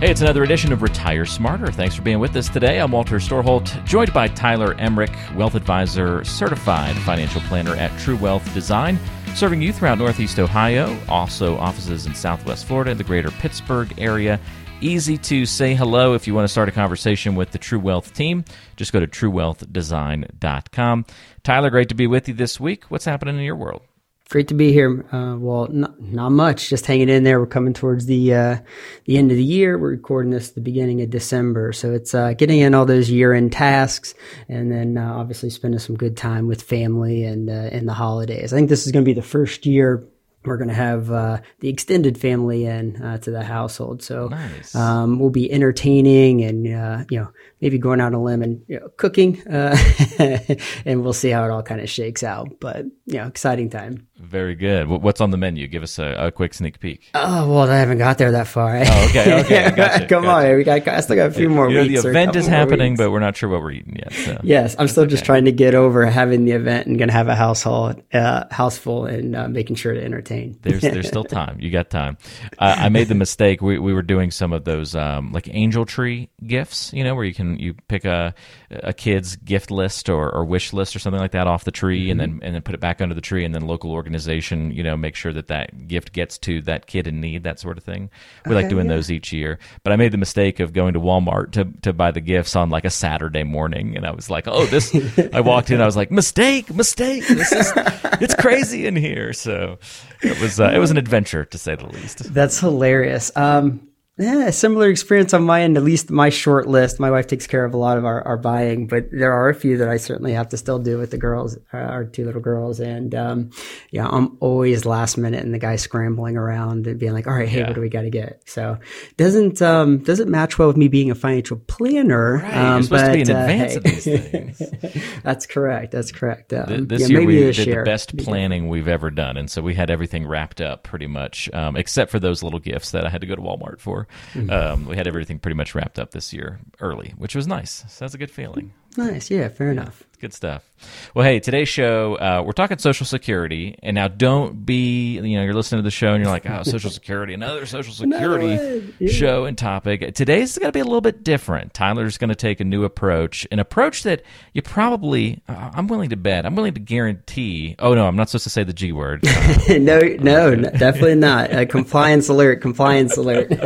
Hey, it's another edition of Retire Smarter. Thanks for being with us today. I'm Walter Storholt, joined by Tyler Emmerich, Wealth Advisor, certified financial planner at True Wealth Design, serving you throughout Northeast Ohio, also offices in Southwest Florida, the greater Pittsburgh area. Easy to say hello if you want to start a conversation with the True Wealth team. Just go to truewealthdesign.com. Tyler, great to be with you this week. What's happening in your world? Great to be here. Uh, well, not, not much. Just hanging in there. We're coming towards the uh, the end of the year. We're recording this at the beginning of December, so it's uh, getting in all those year end tasks, and then uh, obviously spending some good time with family and uh, in the holidays. I think this is going to be the first year we're going to have uh, the extended family in uh, to the household. So nice. um, we'll be entertaining and uh, you know maybe going out on a limb and you know, cooking, uh, and we'll see how it all kind of shakes out. But you know, exciting time. Very good. What's on the menu? Give us a, a quick sneak peek. Oh well, I haven't got there that far. Oh, okay, okay. Gotcha, Come gotcha. on, we got. I still got a few more you know, weeks. The event is happening, but we're not sure what we're eating yet. So. Yes, I'm still just trying to get over having the event and going to have a household, uh, house full, and uh, making sure to entertain. There's there's still time. You got time. Uh, I made the mistake. We we were doing some of those um, like angel tree gifts, you know, where you can you pick a a kid's gift list or, or wish list or something like that off the tree, mm-hmm. and then and then put it back under the tree, and then local organization, you know, make sure that that gift gets to that kid in need, that sort of thing. We okay, like doing yeah. those each year. But I made the mistake of going to Walmart to to buy the gifts on like a Saturday morning, and I was like, oh, this. I walked in, I was like, mistake, mistake. This is it's crazy in here. So it was uh, it was an adventure to say the least. That's hilarious. Um, yeah, similar experience on my end, at least my short list. My wife takes care of a lot of our, our buying, but there are a few that I certainly have to still do with the girls, uh, our two little girls. And, um, yeah, I'm always last minute and the guy scrambling around and being like, all right, hey, yeah. what do we got to get? So doesn't, um, doesn't match well with me being a financial planner. Right. Um, supposed but, to be in uh, advance hey. of these things. that's correct. That's correct. Um, this yeah, year we did the best planning we've ever done. And so we had everything wrapped up pretty much, um, except for those little gifts that I had to go to Walmart for. Mm-hmm. Um, we had everything pretty much wrapped up this year early, which was nice. So that's a good feeling. Nice. Yeah, fair enough. Good stuff. Well, hey, today's show, uh, we're talking Social Security. And now don't be, you know, you're listening to the show and you're like, oh, Social Security, another Social Security yeah. show and topic. Today's going to be a little bit different. Tyler's going to take a new approach, an approach that you probably, uh, I'm willing to bet, I'm willing to guarantee. Oh, no, I'm not supposed to say the G word. Uh, no, no, definitely not. Compliance alert, compliance alert.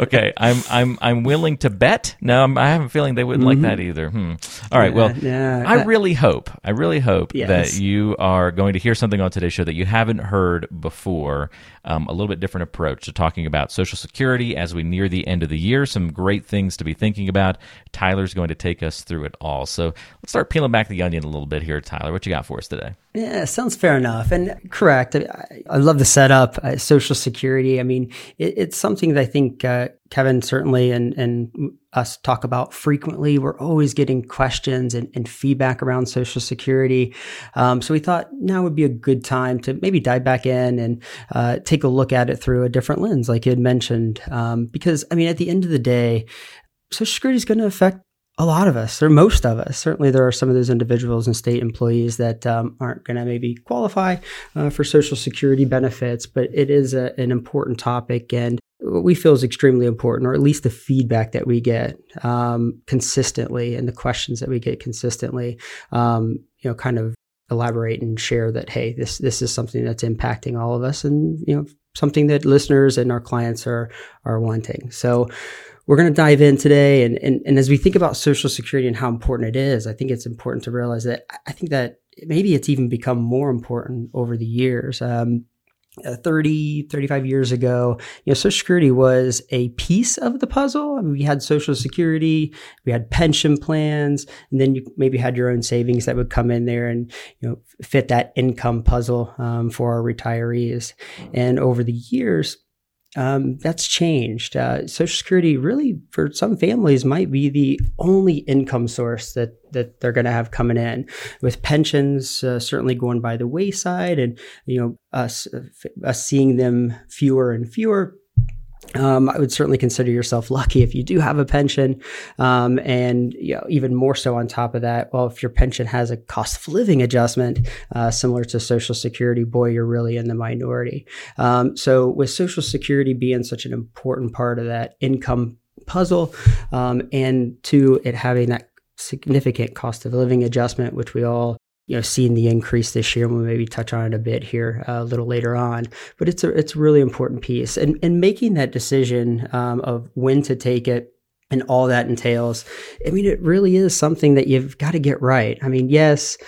okay. I'm, I'm, I'm willing to bet. No, I'm, i have a feeling they wouldn't mm-hmm. like that either. Hmm. All right. well, yeah, I really hope, I really hope yes. that you are going to hear something on today's show that you haven't heard before. Um, a little bit different approach to talking about Social Security as we near the end of the year. Some great things to be thinking about. Tyler's going to take us through it all. So let's start peeling back the onion a little bit here, Tyler. What you got for us today? Yeah, sounds fair enough and correct. I, I love the setup. Uh, Social Security. I mean, it, it's something that I think uh, Kevin certainly and and us talk about frequently. We're always getting questions and, and feedback around Social Security. Um, so we thought now would be a good time to maybe dive back in and uh, take a look at it through a different lens, like you had mentioned. Um, because I mean, at the end of the day, Social Security is going to affect a lot of us, or most of us. Certainly, there are some of those individuals and state employees that um, aren't going to maybe qualify uh, for Social Security benefits, but it is a, an important topic and what we feel is extremely important, or at least the feedback that we get um, consistently and the questions that we get consistently, um, you know, kind of elaborate and share that hey, this this is something that's impacting all of us, and you know, something that listeners and our clients are are wanting. So we're going to dive in today. And, and, and as we think about Social Security and how important it is, I think it's important to realize that I think that maybe it's even become more important over the years. Um, uh, 30, 35 years ago, you know, Social Security was a piece of the puzzle. I mean, we had Social Security, we had pension plans, and then you maybe had your own savings that would come in there and, you know, fit that income puzzle um, for our retirees. And over the years, um, that's changed. Uh, Social Security really, for some families, might be the only income source that that they're going to have coming in. With pensions uh, certainly going by the wayside, and you know us us seeing them fewer and fewer um, I would certainly consider yourself lucky if you do have a pension, um, and you know, even more so on top of that. Well, if your pension has a cost of living adjustment uh, similar to Social Security, boy, you're really in the minority. Um, so, with Social Security being such an important part of that income puzzle, um, and two, it having that significant cost of living adjustment, which we all you know seeing the increase this year. And we'll maybe touch on it a bit here uh, a little later on, but it's a it's a really important piece, and and making that decision um, of when to take it and all that entails. I mean, it really is something that you've got to get right. I mean, yes,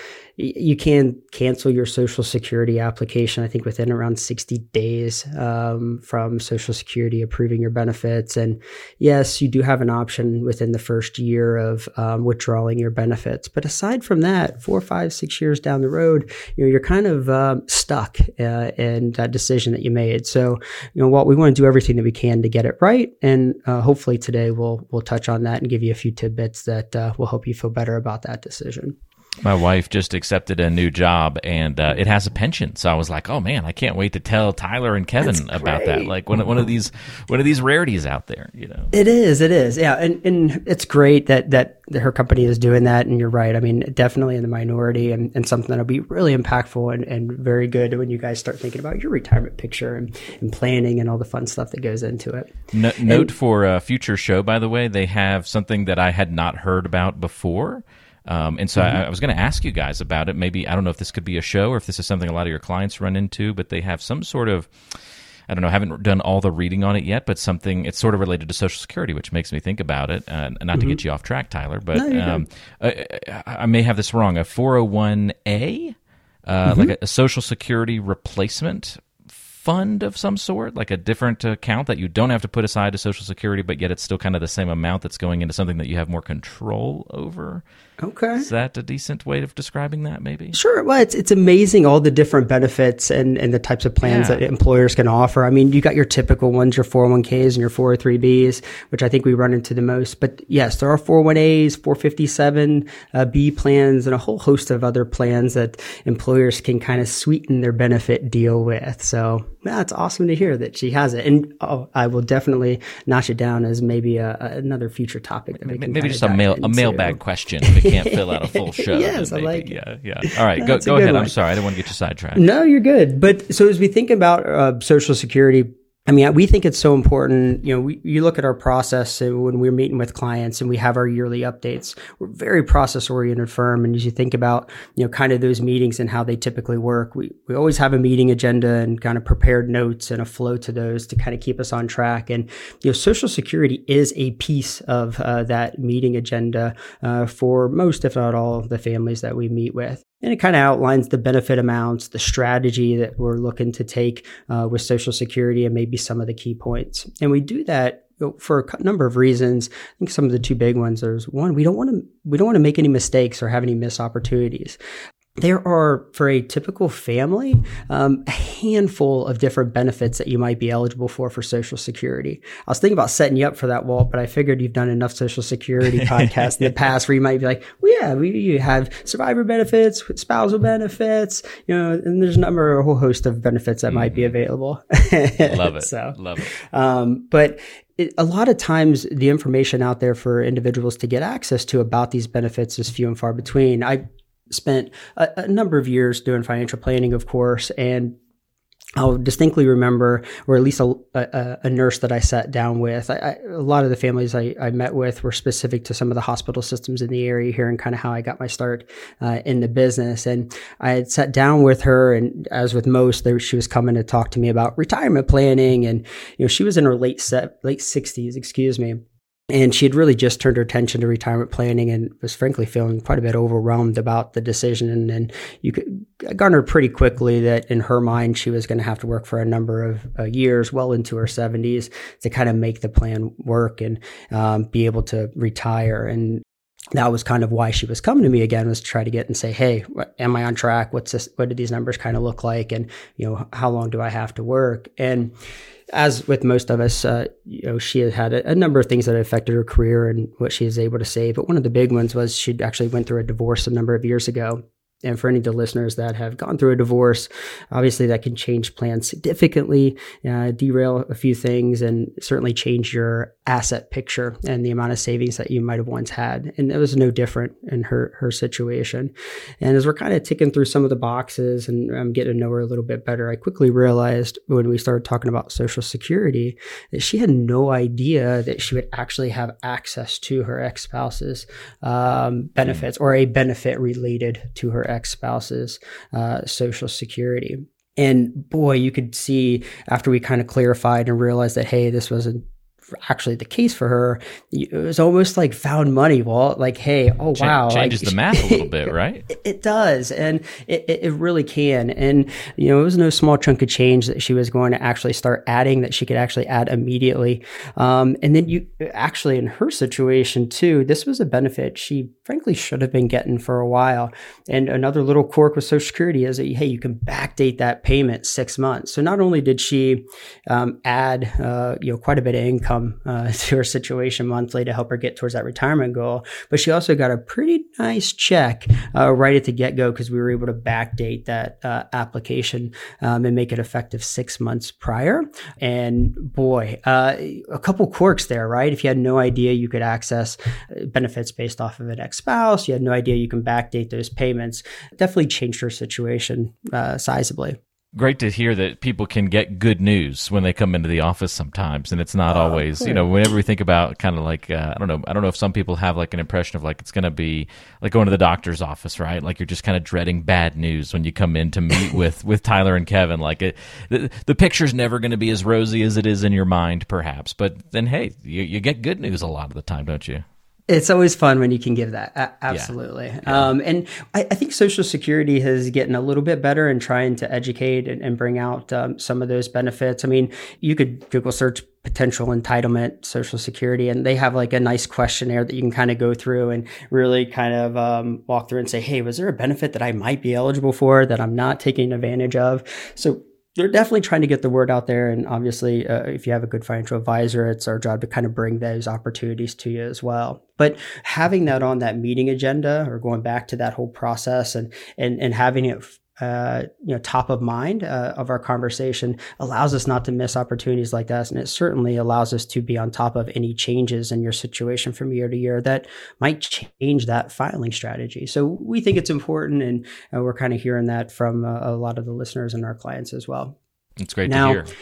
you can cancel your social security application i think within around 60 days um, from social security approving your benefits. And yes you do have an option within the first year of um, withdrawing your benefits. But aside from that four five six years down the road you know you're kind of um, stuck uh, in that decision that you made. So you know what we want to do everything that we can to get it right and uh, hopefully today we'll we'll touch on that and give you a few tidbits that uh, will help you feel better about that decision my wife just accepted a new job and uh, it has a pension. So I was like, "Oh man, I can't wait to tell Tyler and Kevin about that." Like one one of these one of these rarities out there, you know. It is, it is. Yeah, and and it's great that that her company is doing that and you're right. I mean, definitely in the minority and, and something that'll be really impactful and, and very good when you guys start thinking about your retirement picture and, and planning and all the fun stuff that goes into it. No, note for a future show by the way, they have something that I had not heard about before um, and so mm-hmm. I, I, was going to ask you guys about it. Maybe I don't know if this could be a show or if this is something a lot of your clients run into, but they have some sort of I don't know, haven't done all the reading on it yet, but something it's sort of related to Social Security, which makes me think about it. Uh, not mm-hmm. to get you off track, Tyler, but no, um, I, I, may have this wrong. A 401a, uh, mm-hmm. like a, a Social Security replacement fund of some sort, like a different account that you don't have to put aside to Social Security, but yet it's still kind of the same amount that's going into something that you have more control over. Okay. Is that a decent way of describing that, maybe? Sure. Well, it's, it's amazing all the different benefits and, and the types of plans yeah. that employers can offer. I mean, you got your typical ones, your 401ks and your 403bs, which I think we run into the most. But yes, there are 401as, 457b uh, plans, and a whole host of other plans that employers can kind of sweeten their benefit deal with. So that's awesome to hear that she has it. And oh, I will definitely notch it down as maybe a, a, another future topic. That maybe, maybe just a mail into. a mailbag question can't fill out a full show. yes, I like. Yeah, yeah. All right, go, go ahead. One. I'm sorry. I didn't want to get you sidetracked. No, you're good. But so as we think about uh, Social Security I mean, we think it's so important. You know, we, you look at our process when we're meeting with clients and we have our yearly updates. We're very process oriented firm. And as you think about, you know, kind of those meetings and how they typically work, we, we always have a meeting agenda and kind of prepared notes and a flow to those to kind of keep us on track. And, you know, Social Security is a piece of uh, that meeting agenda uh, for most, if not all, of the families that we meet with. And it kind of outlines the benefit amounts, the strategy that we're looking to take uh, with Social Security, and maybe some of the key points. And we do that for a number of reasons. I think some of the two big ones. There's one we don't want to we don't want to make any mistakes or have any missed opportunities there are, for a typical family, um, a handful of different benefits that you might be eligible for for Social Security. I was thinking about setting you up for that, Walt, but I figured you've done enough Social Security podcasts in the past where you might be like, well, yeah, we you have survivor benefits, spousal benefits, you know, and there's a number, a whole host of benefits that mm-hmm. might be mm-hmm. available. Love it. so, love it. Um, but it, a lot of times the information out there for individuals to get access to about these benefits is few and far between. I spent a, a, number of years doing financial planning, of course, and I'll distinctly remember, or at least a, a, a nurse that I sat down with. I, I, a lot of the families I, I, met with were specific to some of the hospital systems in the area here, and kind of how I got my start uh, in the business. And I had sat down with her, and as with most, there, she was coming to talk to me about retirement planning, and you know she was in her late set, late sixties, excuse me and she had really just turned her attention to retirement planning and was frankly feeling quite a bit overwhelmed about the decision. And, and you could garner pretty quickly that in her mind, she was going to have to work for a number of uh, years, well into her 70s, to kind of make the plan work and um, be able to retire. And that was kind of why she was coming to me again was to try to get and say, Hey, am I on track? What's this? What do these numbers kind of look like? And, you know, how long do I have to work? And, as with most of us, uh, you know, she had had a, a, number of things that affected her career and what she was able to save. But one of the big ones was she actually went through a divorce a number of years ago. And for any of the listeners that have gone through a divorce, obviously that can change plans significantly, uh, derail a few things, and certainly change your asset picture and the amount of savings that you might have once had. And it was no different in her her situation. And as we're kind of ticking through some of the boxes and I'm getting to know her a little bit better, I quickly realized when we started talking about Social Security that she had no idea that she would actually have access to her ex spouse's um, benefits or a benefit related to her ex spouse's uh, Social Security. And boy, you could see after we kind of clarified and realized that, hey, this was a actually the case for her, it was almost like found money. Well, like, hey, oh wow, changes like, the math a little bit, right? It, it does, and it, it really can. And you know, it was no small chunk of change that she was going to actually start adding that she could actually add immediately. Um, and then you actually, in her situation too, this was a benefit she frankly should have been getting for a while. And another little quirk with Social Security is that hey, you can backdate that payment six months. So not only did she um, add uh, you know quite a bit of income income uh, to her situation monthly to help her get towards that retirement goal. But she also got a pretty nice check uh, right at the get go because we were able to backdate that uh, application um, and make it effective six months prior. And boy, uh, a couple quirks there, right? If you had no idea you could access uh, benefits based off of an ex spouse, you had no idea you can backdate those payments, definitely changed her situation uh, sizably great to hear that people can get good news when they come into the office sometimes and it's not oh, always cool. you know whenever we think about kind of like uh, i don't know i don't know if some people have like an impression of like it's going to be like going to the doctor's office right? Like you're just kind of dreading bad news when you come in to meet with with tyler and kevin. Like it the, the picture's never going to be as rosy as it is in your mind perhaps but then hey you, you get good news a lot of the time don't you it's always fun when you can give that. A- absolutely. Yeah. Yeah. Um, and I, I, think Social Security has getting a little bit better in trying to educate and, and bring out um, some of those benefits. I mean, you could Google search potential entitlement Social Security, and they have like a nice questionnaire that you can kind of go through and really kind of um, walk through and say, hey, was there a benefit that I might be eligible for that I'm not taking advantage of? So they're definitely trying to get the word out there. And obviously, uh, if you have a good financial advisor, it's our job to kind of bring those opportunities to you as well. But having that on that meeting agenda or going back to that whole process and, and, and having it uh, you know top of mind uh, of our conversation allows us not to miss opportunities like that. And it certainly allows us to be on top of any changes in your situation from year to year that might change that filing strategy. So we think it's important and we're kind of hearing that from uh, a lot of the listeners and our clients as well. It's great now, to hear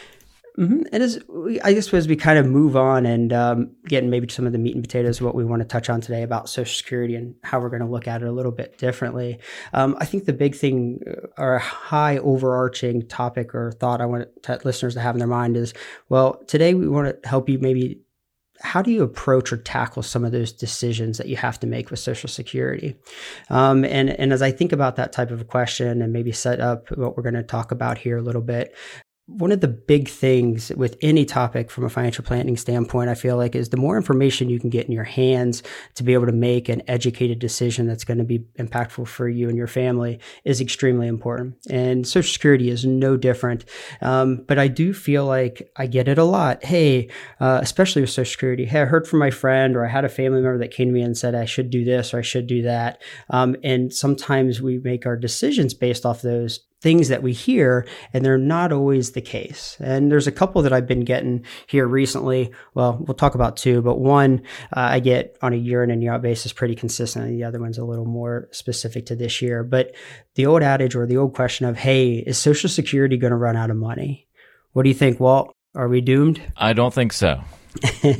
Mm-hmm. And as we, I guess as we kind of move on and um, get maybe some of the meat and potatoes, what we want to touch on today about Social Security and how we're going to look at it a little bit differently. Um, I think the big thing uh, or a high overarching topic or thought I want listeners to have in their mind is, well, today we want to help you maybe how do you approach or tackle some of those decisions that you have to make with Social Security? Um, and and as I think about that type of a question and maybe set up what we're going to talk about here a little bit, one of the big things with any topic from a financial planning standpoint, I feel like, is the more information you can get in your hands to be able to make an educated decision that's going to be impactful for you and your family is extremely important. And Social Security is no different. Um, but I do feel like I get it a lot. Hey, uh, especially with Social Security, hey, I heard from my friend or I had a family member that came to me and said I should do this or I should do that. Um, and sometimes we make our decisions based off those things that we hear, and they're not always the case. And there's a couple that I've been getting here recently. Well, we'll talk about two, but one uh, I get on a year in and year out basis pretty consistently. The other one's a little more specific to this year. But the old adage or the old question of, hey, is Social Security going to run out of money? What do you think, Walt? Are we doomed? I don't think so.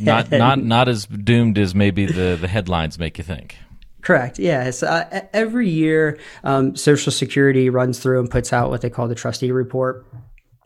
not not not as doomed as maybe the the headlines make you think. Correct. Yes. Uh, every year, um, Social Security runs through and puts out what they call the trustee report.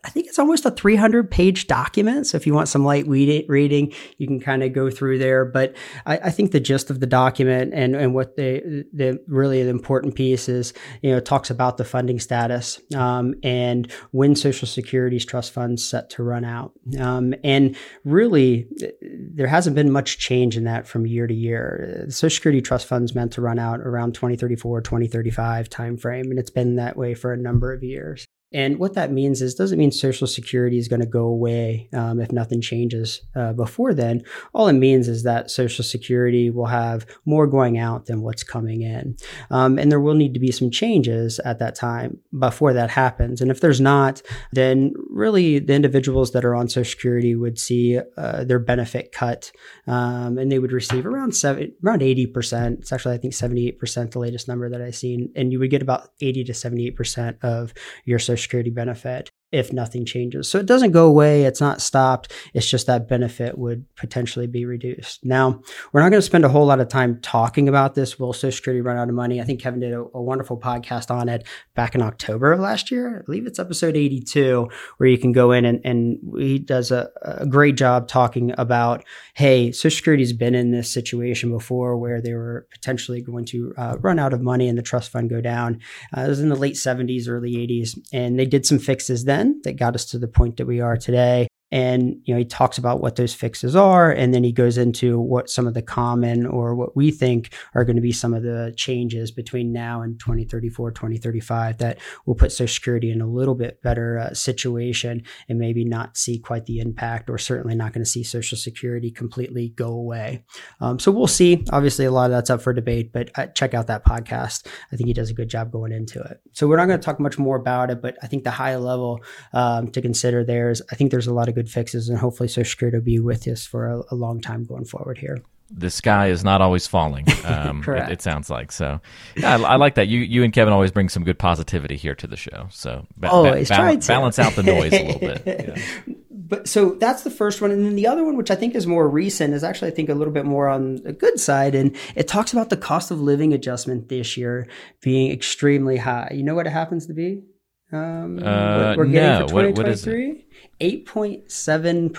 I think it's almost a 300 page document. So if you want some light reading, you can kind of go through there. But I, I, think the gist of the document and, and what the, the really the important piece is, you know, talks about the funding status um, and when Social Security's trust funds set to run out. Um, and really, there hasn't been much change in that from year to year. The Social Security trust funds meant to run out around 2034, 2035 timeframe, and it's been that way for a number of years. And what that means is doesn't mean Social Security is going to go away um, if nothing changes uh, before then. All it means is that Social Security will have more going out than what's coming in, um, and there will need to be some changes at that time before that happens. And if there's not, then really the individuals that are on Social Security would see uh, their benefit cut, um, and they would receive around seven, around eighty percent. It's actually I think seventy eight percent the latest number that I've seen, and you would get about eighty to seventy eight percent of your Social Security benefit if nothing changes. So it doesn't go away. It's not stopped. It's just that benefit would potentially be reduced. Now, we're not going to spend a whole lot of time talking about this. Will Social Security run out of money? I think Kevin did a, a wonderful podcast on it back in October of last year. I believe it's episode 82, where you can go in and, and he does a, a great job talking about, hey, Social Security's been in this situation before where they were potentially going to uh, run out of money and the trust fund go down. Uh, it was in the late 70s, early 80s, and they did some fixes then that got us to the point that we are today and you know he talks about what those fixes are and then he goes into what some of the common or what we think are going to be some of the changes between now and 2034 2035 that will put social security in a little bit better uh, situation and maybe not see quite the impact or certainly not going to see social security completely go away. Um, so we'll see. Obviously a lot of that's up for debate but uh, check out that podcast. I think he does a good job going into it. So we're not going to talk much more about it but i think the high level um, to consider there is i think there's a lot of good fixes, and hopefully Social Security will be with us for a, a long time going forward here the sky is not always falling. Um, it, it, sounds like so. Yeah, I, I, like that. You you and Kevin always bring some good positivity here to the show. So ba- always ba- balance, balance out the noise a little bit. Yeah. But so that's the first one, and then the other one, which I think is more recent, is actually I think a little bit more on the good side, and it talks about the cost of living adjustment this year being extremely high. You know what it happens to be? Um, uh, we're getting no. for 2023. 8.7%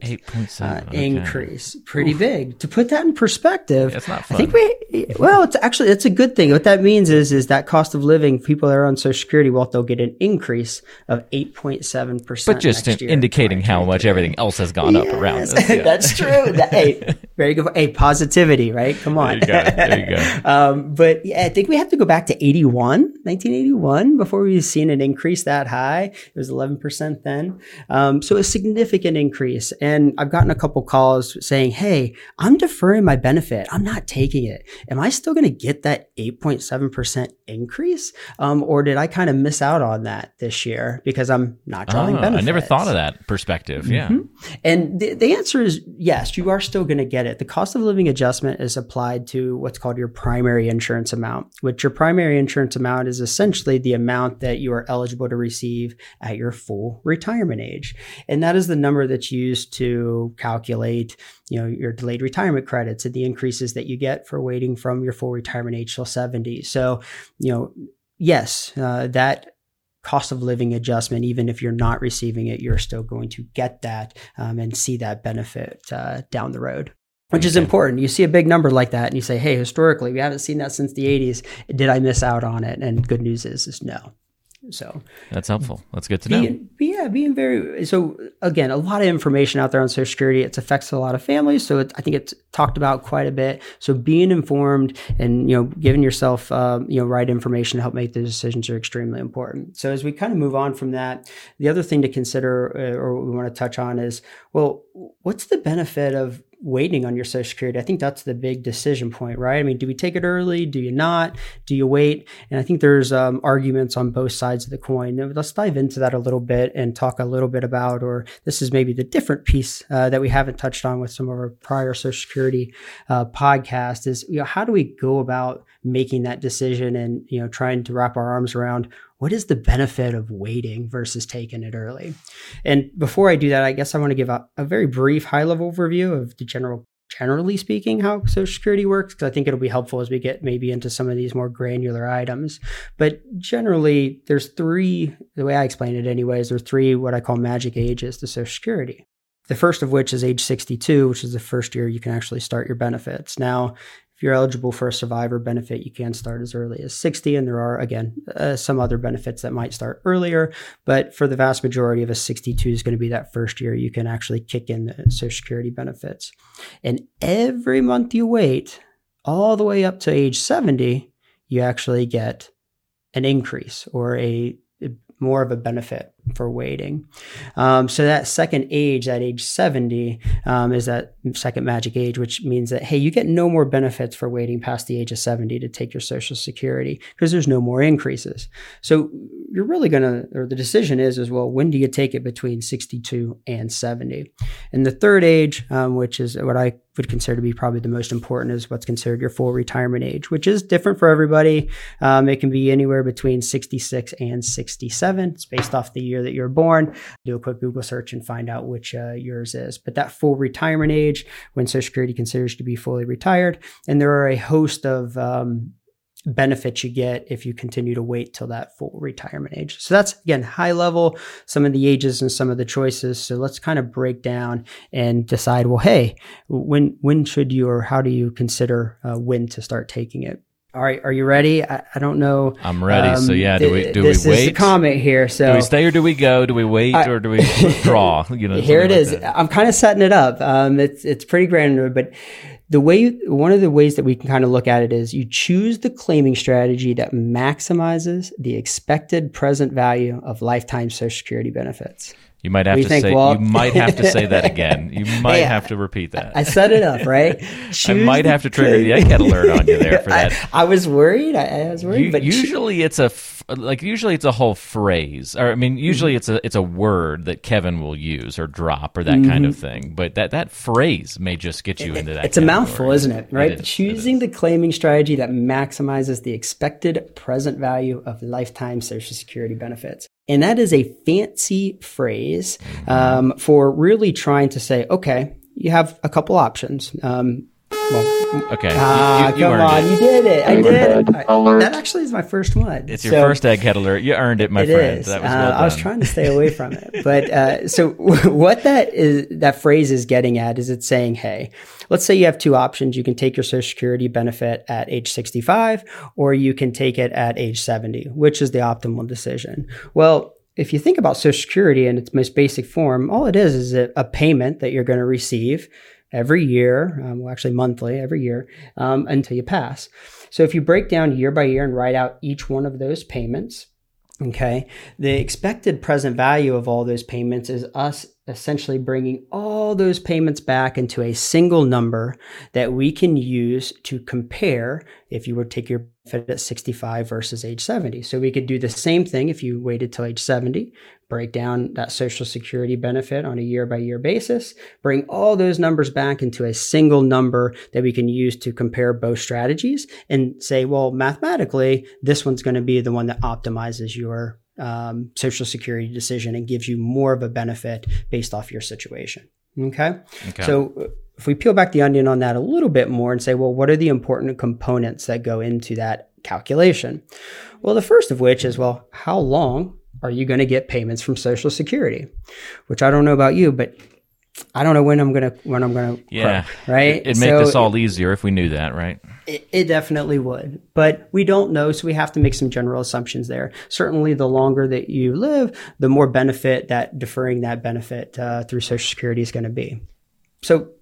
8.7 uh, okay. increase. Pretty Oof. big. To put that in perspective, yeah, it's not fun. I think we well, it's actually it's a good thing. What that means is is that cost of living, people that are on social security, well, they'll get an increase of 8.7%. But just in, indicating how much everything else has gone yes, up around us. Yeah. That's true. That, hey, very good. Hey, positivity, right? Come on. There you go. There you go. um, but yeah, I think we have to go back to 81, 1981 before we've seen an increase that high. It was 11% then. Um, so a significant increase. And I've gotten a couple calls saying, Hey, I'm deferring my benefit. I'm not taking it. Am I still going to get that 8.7% increase? Um, or did I kind of miss out on that this year because I'm not drawing oh, benefits? I never thought of that perspective. Yeah. Mm-hmm. And the, the answer is yes, you are still going to get it. The cost of living adjustment is applied to what's called your primary insurance amount, which your primary insurance amount is essentially the amount that you are eligible to receive at your full retirement age. And that is the number that's used to calculate, you know, your delayed retirement credits and the increases that you get for waiting from your full retirement age till 70. So, you know, yes, uh, that cost of living adjustment, even if you're not receiving it, you're still going to get that um, and see that benefit uh, down the road. Which is important. You see a big number like that and you say, hey, historically, we haven't seen that since the 80s. Did I miss out on it? And good news is, is no. So that's helpful. That's good to being, know. Yeah, being very so again, a lot of information out there on Social Security. It affects a lot of families, so it, I think it's talked about quite a bit. So being informed and you know giving yourself um, you know right information to help make the decisions are extremely important. So as we kind of move on from that, the other thing to consider uh, or we want to touch on is well, what's the benefit of waiting on your social security. I think that's the big decision point right? I mean do we take it early? Do you not? Do you wait? And i think there's um, arguments on both sides of the coin. Let's dive into that a little bit and talk a little bit about or this is maybe the different piece uh, that we haven't touched on with some of our prior social security uh, podcast is you know how do we go about making that decision and you know trying to wrap our arms around what is the benefit of waiting versus taking it early? And before I do that, I guess I want to give a, a very brief high level overview of the general generally speaking how social security works because i think it'll be helpful as we get maybe into some of these more granular items. But generally there's three the way i explain it anyways there's three what i call magic ages to social security. The first of which is age 62 which is the first year you can actually start your benefits. Now if you're eligible for a survivor benefit, you can start as early as 60. And there are, again, uh, some other benefits that might start earlier. But for the vast majority of us, 62 is going to be that first year you can actually kick in the Social Security benefits. And every month you wait, all the way up to age 70, you actually get an increase or a more of a benefit for waiting. Um, so that second age, that age 70, um, is that second magic age, which means that, hey, you get no more benefits for waiting past the age of 70 to take your Social Security because there's no more increases. So you're really going to, or the decision is, is well, when do you take it between 62 and 70? And the third age, um, which is what I would consider to be probably the most important is what's considered your full retirement age, which is different for everybody. Um, it can be anywhere between 66 and 67. It's based off the year that you're born. Do a quick Google search and find out which uh, yours is. But that full retirement age, when Social Security considers you to be fully retired, and there are a host of um, benefits you get if you continue to wait till that full retirement age. So that's again high level, some of the ages and some of the choices. So let's kind of break down and decide. Well, hey, when when should you or how do you consider uh, when to start taking it? All right, are you ready? I, I don't know. I'm ready. Um, so yeah, do we do this we wait? Is the comment here. So do we stay or do we go? Do we wait I, or do we draw? You know, here it is. Like I'm kind of setting it up. Um, it's it's pretty granular, but the way one of the ways that we can kind of look at it is you choose the claiming strategy that maximizes the expected present value of lifetime social security benefits you might have to think, say well, you might have to say that again. You might hey, have to repeat that. I set it up, right? I might have to trigger the egghead alert on you there for that. I, I was worried. I, I, was worried, you, but usually it's a like usually it's a whole phrase, or I mean, usually mm-hmm. it's a it's a word that Kevin will use or drop or that mm-hmm. kind of thing. But that that phrase may just get you into that. It's category. a mouthful, isn't it? Right? It is, Choosing the claiming strategy that maximizes the expected present value of lifetime Social Security benefits. And that is a fancy phrase mm-hmm. um, for really trying to say, okay, you have a couple options. Um, well, okay. Ah, you, you, you come on, it. you did it. I did. I, that actually is my first one. It's your so, first egghead alert. You earned it, my it friend. Is. That was well uh, I was trying to stay away from it, but uh, so what that is, that phrase is getting at is it's saying, hey, let's say you have two options. You can take your Social Security benefit at age 65, or you can take it at age 70. Which is the optimal decision? Well, if you think about Social Security in its most basic form, all it is is a, a payment that you're going to receive every year, um, well, actually monthly, every year, um, until you pass. So if you break down year by year and write out each one of those payments, okay, the expected present value of all those payments is us essentially bringing all those payments back into a single number that we can use to compare if you were to take your benefit at 65 versus age 70. So we could do the same thing if you waited till age 70, break down that social security benefit on a year by year basis, bring all those numbers back into a single number that we can use to compare both strategies and say, well, mathematically, this one's going to be the one that optimizes your um, social security decision and gives you more of a benefit based off your situation. Okay? okay. So if we peel back the onion on that a little bit more and say, well, what are the important components that go into that calculation? Well, the first of which is, well, how long are you going to get payments from Social Security? Which I don't know about you, but I don't know when I'm gonna when I'm gonna yeah right. It'd make so this all easier if we knew that, right? It, it, definitely would, but we don't know, so we have to make some general assumptions there. Certainly, the longer that you live, the more benefit that deferring that benefit uh, through Social Security is going to be. So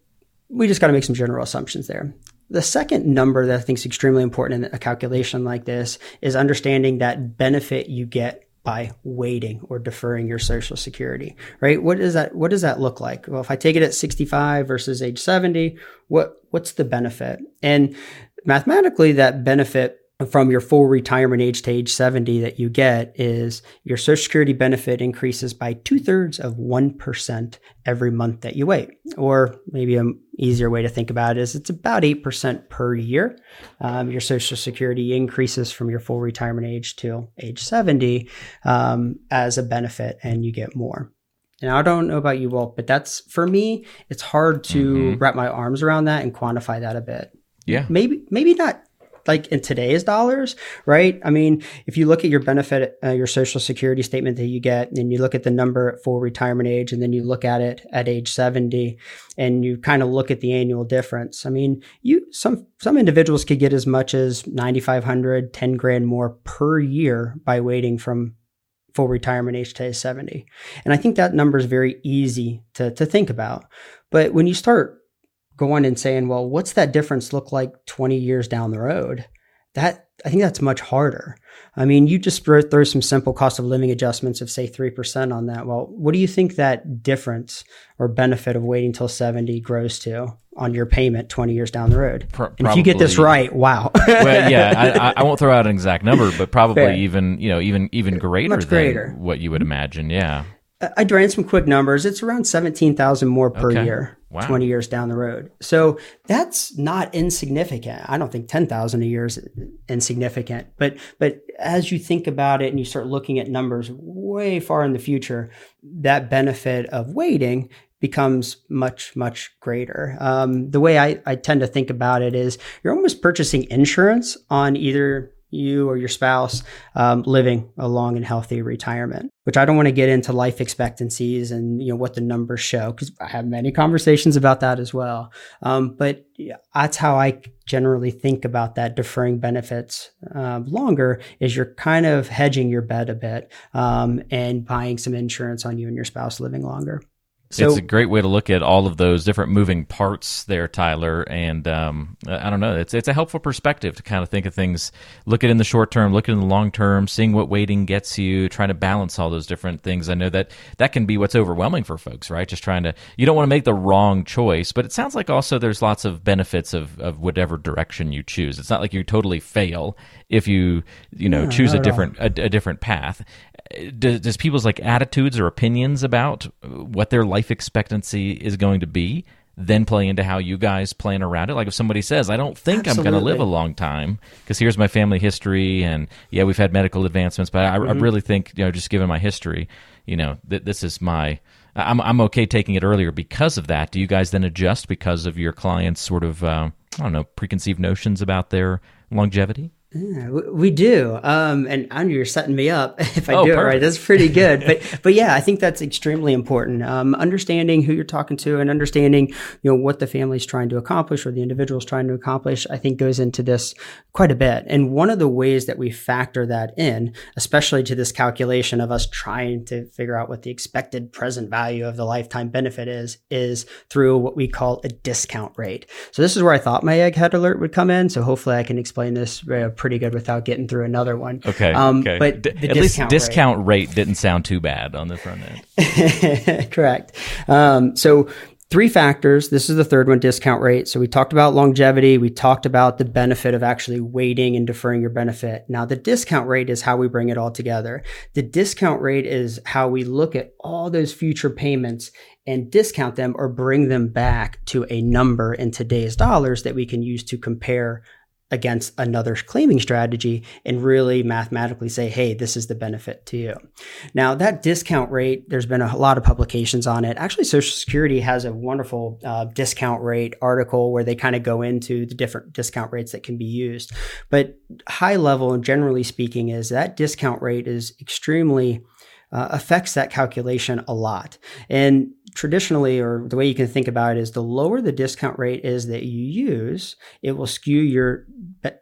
we just got to make some general assumptions there. The second number that I think is extremely important in a calculation like this is understanding that benefit you get by waiting or deferring your social security, right? What does that, what does that look like? Well, if I take it at 65 versus age 70, what, what's the benefit? And mathematically that benefit from your full retirement age to age 70 that you get is your social security benefit increases by two thirds of 1% every month that you wait. Or maybe an easier way to think about it is it's about 8% per year. Um, your social security increases from your full retirement age to age 70 um, as a benefit and you get more. And I don't know about you, Walt, but that's for me, it's hard to mm-hmm. wrap my arms around that and quantify that a bit. Yeah. Maybe, maybe not like in today's dollars, right? I mean, if you look at your benefit, uh, your social security statement that you get, and you look at the number for retirement age, and then you look at it at age 70, and you kind of look at the annual difference. I mean, you some some individuals could get as much as 9,500, 10 grand more per year by waiting from full retirement age to 70. And I think that number is very easy to, to think about. But when you start going and saying, well, what's that difference look like 20 years down the road? that I think that's much harder. I mean, you just throw, throw some simple cost of living adjustments of say 3% on that. Well, what do you think that difference or benefit of waiting till 70 grows to on your payment 20 years down the road? Pro- if you get this right, wow. well, yeah, I, I, won't throw out an exact number, but probably Fair. even, you know, even, even greater, Much greater than what you would imagine. Yeah. I ran some quick numbers. It's around 17,000 more per okay. year, wow. 20 years down the road. So that's not insignificant. I don't think 10,000 a year is insignificant, but, but as you think about it and you start looking at numbers way far in the future, that benefit of waiting becomes much, much greater. Um, the way I, I tend to think about it is you're almost purchasing insurance on either you or your spouse um, living a long and healthy retirement which i don't want to get into life expectancies and you know what the numbers show because i have many conversations about that as well. Um, but that's how i generally think about that deferring benefits uh, longer is you're kind of hedging your bet a bit um, and buying some insurance on you and your spouse living longer so, it's a great way to look at all of those different moving parts there, Tyler. And um, I don't know, it's it's a helpful perspective to kind of think of things, look at in the short term, look at in the long term, seeing what waiting gets you, trying to balance all those different things. I know that that can be what's overwhelming for folks, right? Just trying to, you don't want to make the wrong choice, but it sounds like also there's lots of benefits of, of whatever direction you choose. It's not like you totally fail if you, you know, choose a different a, a different path does, does people's like attitudes or opinions about what their life expectancy is going to be then play into how you guys plan around it. Like if somebody says, "I don't think Absolutely. I'm going to live a long time because here's my family history, and yeah, we've had medical advancements, but I, mm-hmm. I really think you know, just given my history, you know, th- this is my." I'm I'm okay taking it earlier because of that. Do you guys then adjust because of your clients' sort of uh, I don't know preconceived notions about their longevity? Yeah, we do. Um, and Andrew, you're setting me up if I oh, do perfect. it right. That's pretty good. but, but yeah, I think that's extremely important. Um, understanding who you're talking to and understanding, you know, what the family's trying to accomplish or the individual's trying to accomplish, I think goes into this quite a bit. And one of the ways that we factor that in, especially to this calculation of us trying to figure out what the expected present value of the lifetime benefit is, is through what we call a discount rate. So this is where I thought my egghead alert would come in. So hopefully I can explain this uh, pretty good without getting through another one. Okay. Um, okay. But D- at least discount rate. rate. didn't sound too bad on the front end. Correct. Um, so three factors. This is the third one, discount rate. So we talked about longevity. We talked about the benefit of actually waiting and deferring your benefit. Now the discount rate is how we bring it all together. The discount rate is how we look at all those future payments and discount them or bring them back to a number in today's dollars that we can use to compare against another claiming strategy and really mathematically say, hey, this is the benefit to you. Now, that discount rate, there's been a lot of publications on it. Actually, Social Security has a wonderful uh, discount rate article where they kind of go into the different discount rates that can be used. But high level and generally speaking, is that discount rate is extremely uh, affects that calculation a lot. And traditionally, or the way you can think about it is the lower the discount rate is that you use, it will skew your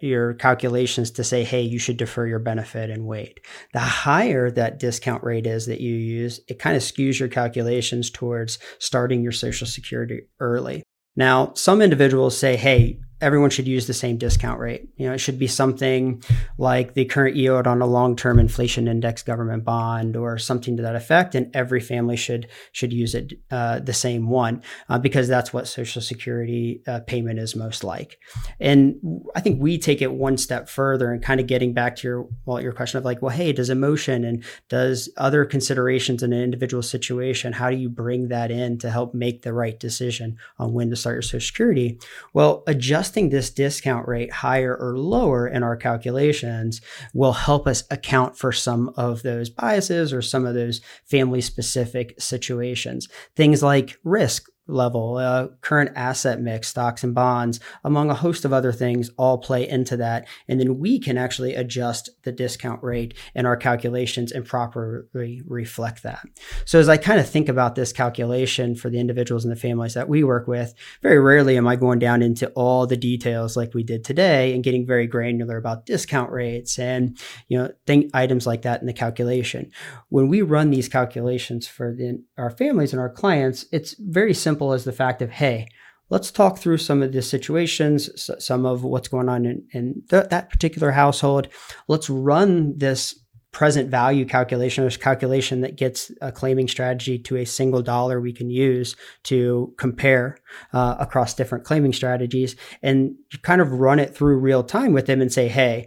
your calculations to say, hey, you should defer your benefit and wait. The higher that discount rate is that you use, it kind of skews your calculations towards starting your Social Security early. Now, some individuals say, hey, everyone should use the same discount rate. You know, it should be something like the current yield on a long-term inflation index government bond or something to that effect, and every family should should use it uh, the same one uh, because that's what Social Security uh, payment is most like. And I think we take it one step further and kind of getting back to your well your question of like, well, hey, does emotion and does other considerations in an individual situation, how do you bring that in to help make the right decision on when to start your Social Security? Well, adjust adjusting this discount rate higher or lower in our calculations will help us account for some of those biases or some of those family specific situations. Things like risk level, uh, current asset mix, stocks and bonds, among a host of other things, all play into that. And then we can actually adjust the discount rate in our calculations and properly reflect that. So as I kind of think about this calculation for the individuals and the families that we work with, very rarely am I going down into all the details like we did today and getting very granular about discount rates and you know think items like that in the calculation. When we run these calculations for the, our families and our clients, it's very simple simple as the fact of, hey, let's talk through some of the situations, some of what's going on in, in th- that particular household. Let's run this present value calculation, this calculation that gets a claiming strategy to a single dollar we can use to compare uh, across different claiming strategies. And kind of run it through real time with them and say, hey,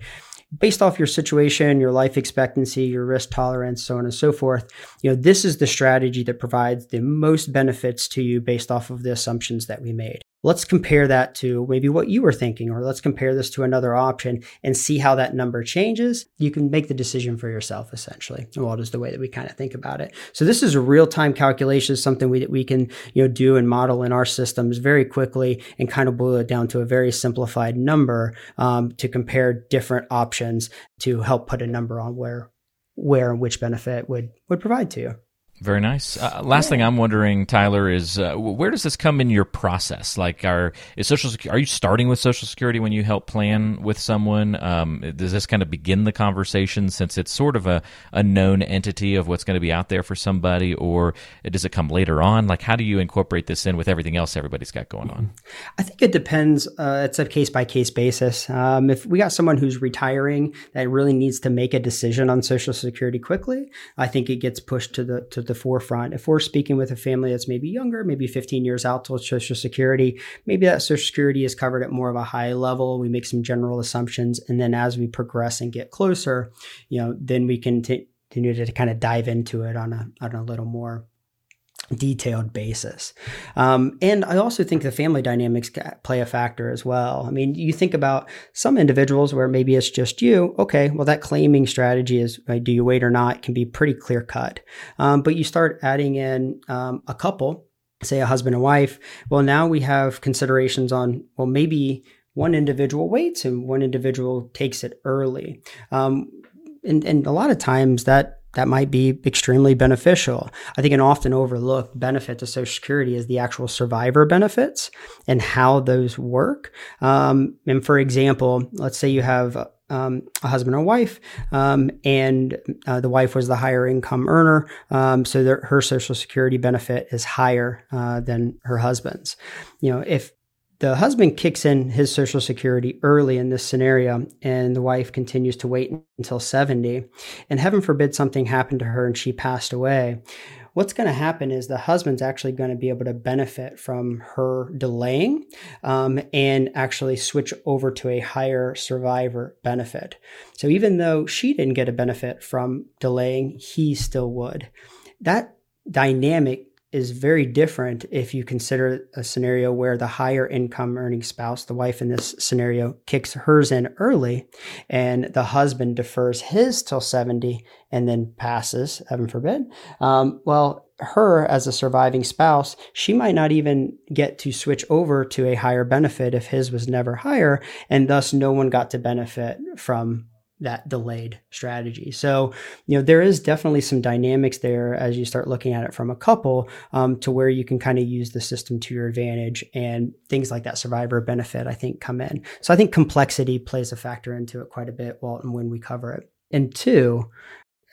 based off your situation, your life expectancy, your risk tolerance, so on and so forth, you know, this is the strategy that provides the most benefits to you based off of the assumptions that we made let's compare that to maybe what you were thinking, or let's compare this to another option and see how that number changes. You can make the decision for yourself, essentially. Well, is the way that we kind of think about it. So this is a real time calculation, something we, that we can you know do and model in our systems very quickly and kind of boil it down to a very simplified number um, to compare different options to help put a number on where where and which benefit would would provide to you. Very nice. Uh, last yeah. thing I'm wondering, Tyler, is uh, where does this come in your process? Like, are is social are you starting with Social Security when you help plan with someone? Um, does this kind of begin the conversation since it's sort of a, a known entity of what's going to be out there for somebody, or does it come later on? Like, how do you incorporate this in with everything else everybody's got going on? I think it depends. Uh, it's a case by case basis. Um, if we got someone who's retiring that really needs to make a decision on Social Security quickly, I think it gets pushed to the to the forefront. If we're speaking with a family that's maybe younger, maybe 15 years out to Social Security, maybe that Social Security is covered at more of a high level. We make some general assumptions, and then as we progress and get closer, you know, then we can continue to kind of dive into it on a on a little more detailed basis. Um, and I also think the family dynamics play a factor as well. I mean, you think about some individuals where maybe it's just you. Okay, well, that claiming strategy is right, do you wait or not can be pretty clear cut. Um, but you start adding in um, a couple, say a husband and wife. Well, now we have considerations on, well, maybe one individual waits and one individual takes it early. Um, and, and a lot of times that that might be extremely beneficial. I think an often overlooked benefit to Social Security is the actual survivor benefits and how those work. Um, and for example, let's say you have um, a husband or wife, um, and uh, the wife was the higher income earner, um, so her Social Security benefit is higher uh, than her husband's. You know, if the husband kicks in his social security early in this scenario and the wife continues to wait until 70 and heaven forbid something happened to her and she passed away. What's going to happen is the husband's actually going to be able to benefit from her delaying um, and actually switch over to a higher survivor benefit. So even though she didn't get a benefit from delaying he still would. That dynamic is very different if you consider a scenario where the higher income earning spouse, the wife in this scenario, kicks hers in early and the husband defers his till 70 and then passes, heaven forbid. Um, well, her as a surviving spouse, she might not even get to switch over to a higher benefit if his was never higher, and thus no one got to benefit from that delayed strategy. So, you know, there is definitely some dynamics there as you start looking at it from a couple um, to where you can kind of use the system to your advantage and things like that survivor benefit, I think, come in. So I think complexity plays a factor into it quite a bit, Walton, when we cover it. And two,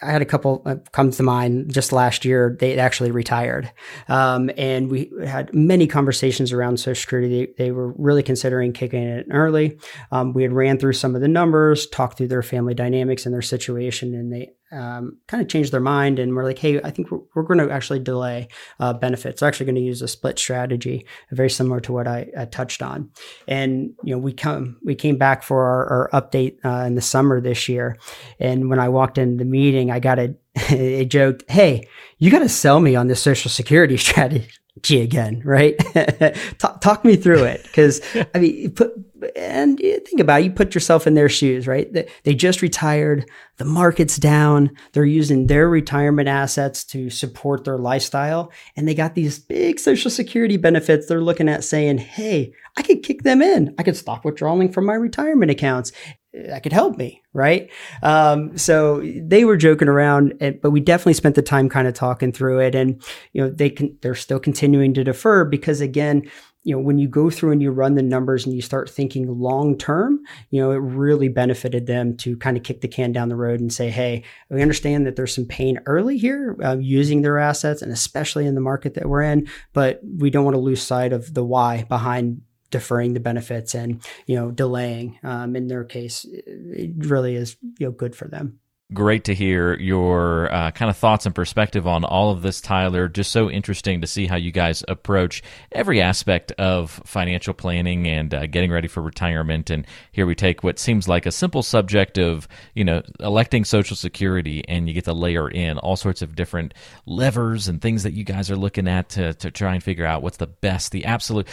I had a couple uh, come to mind just last year. They actually retired, um, and we had many conversations around Social Security. They, they were really considering kicking it early. Um, we had ran through some of the numbers, talked through their family dynamics and their situation, and they um, kind of changed their mind and we're like, hey, I think we're, we're going to actually delay uh, benefits. We're actually going to use a split strategy, very similar to what I, I, touched on. And you know, we come we came back for our, our update uh, in the summer this year, and when I walked in the meeting, I got a, a joke, hey, you got to sell me on this Social Security strategy again, right? talk, talk, me through it. Cause I mean, put, and think about it, you put yourself in their shoes, right? They, just retired. The market's down. They're using their retirement assets to support their lifestyle. And they got these big social security benefits. They're looking at saying, Hey, I could kick them in. I could stop withdrawing from my retirement accounts that could help me, right? Um, so they were joking around, but we definitely spent the time kind of talking through it. And you know, they can they're still continuing to defer because again, you know, when you go through and you run the numbers and you start thinking long term, you know, it really benefited them to kind of kick the can down the road and say, hey, we understand that there's some pain early here uh, using their assets and especially in the market that we're in, but we don't want to lose sight of the why behind deferring the benefits and you know delaying um, in their case. It really is you know good for them great to hear your uh, kind of thoughts and perspective on all of this, Tyler. Just so interesting to see how you guys approach every aspect of financial planning and uh, getting ready for retirement. And here we take what seems like a simple subject of, you know, electing Social Security, and you get to layer in all sorts of different levers and things that you guys are looking at to, to try and figure out what's the best, the absolute.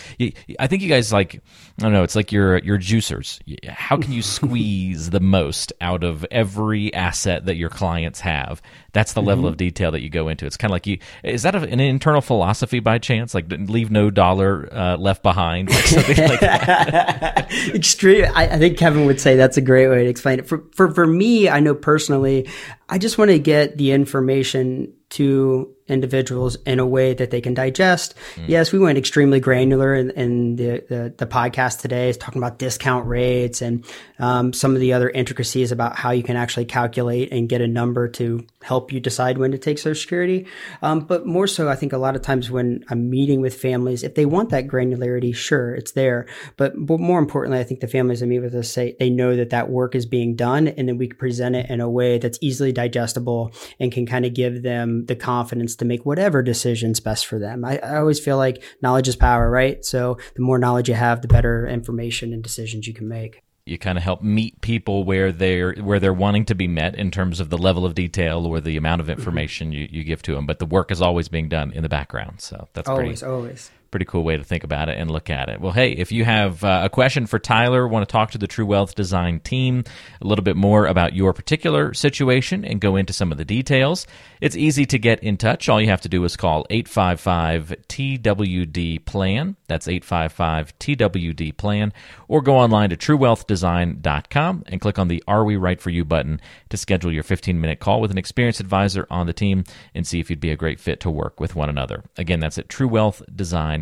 I think you guys like, I don't know, it's like your your juicers. How can you squeeze the most out of every asset? Asset that your clients have. That's the mm-hmm. level of detail that you go into. It's kind of like you. Is that a, an internal philosophy by chance? Like leave no dollar uh, left behind, like something like that. Extreme. I, I, think Kevin would say that's a great way to explain it. For for for me, I know personally, I just want to get the information to individuals in a way that they can digest. Mm. Yes, we went extremely granular in, in the, the, the, podcast today is talking about discount rates and um, some of the other intricacies about how you can actually calculate and get a number to help you decide when to take Social Security. Um, but more so, I think a lot of times when I'm meeting with families, if they want that granularity, sure, it's there. But, but more importantly, I think the families I meet with us say they know that that work is being done and then we can present it in a way that's easily digestible and can kind of give them the confidence to make whatever decision's best for them. I, I always feel like knowledge is power, right? So the more knowledge you have, the better information and decisions you can make you kind of help meet people where they're where they're wanting to be met in terms of the level of detail or the amount of mm-hmm. information you, you give to them but the work is always being done in the background so that's always pretty, always pretty cool way to think about it and look at it. Well, hey, if you have uh, a question for Tyler, want to talk to the True Wealth Design team a little bit more about your particular situation and go into some of the details, it's easy to get in touch. All you have to do is call 855 TWD Plan. That's 855 TWD Plan. Or go online to truewealthdesign.com and click on the Are We Right For You button to schedule your 15 minute call with an experienced advisor on the team and see if you'd be a great fit to work with one another. Again, that's at True Wealth Design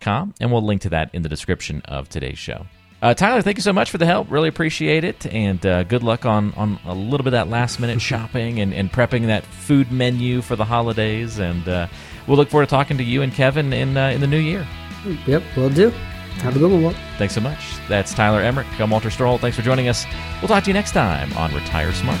com, and we'll link to that in the description of today's show. Uh, Tyler, thank you so much for the help. Really appreciate it. And uh, good luck on, on a little bit of that last minute shopping and, and prepping that food menu for the holidays. And uh, we'll look forward to talking to you and Kevin in, uh, in the new year. Yep, we'll do. Have a good one, Walt. Thanks so much. That's Tyler Emmerich. I'm Walter Storholt. Thanks for joining us. We'll talk to you next time on Retire Smart.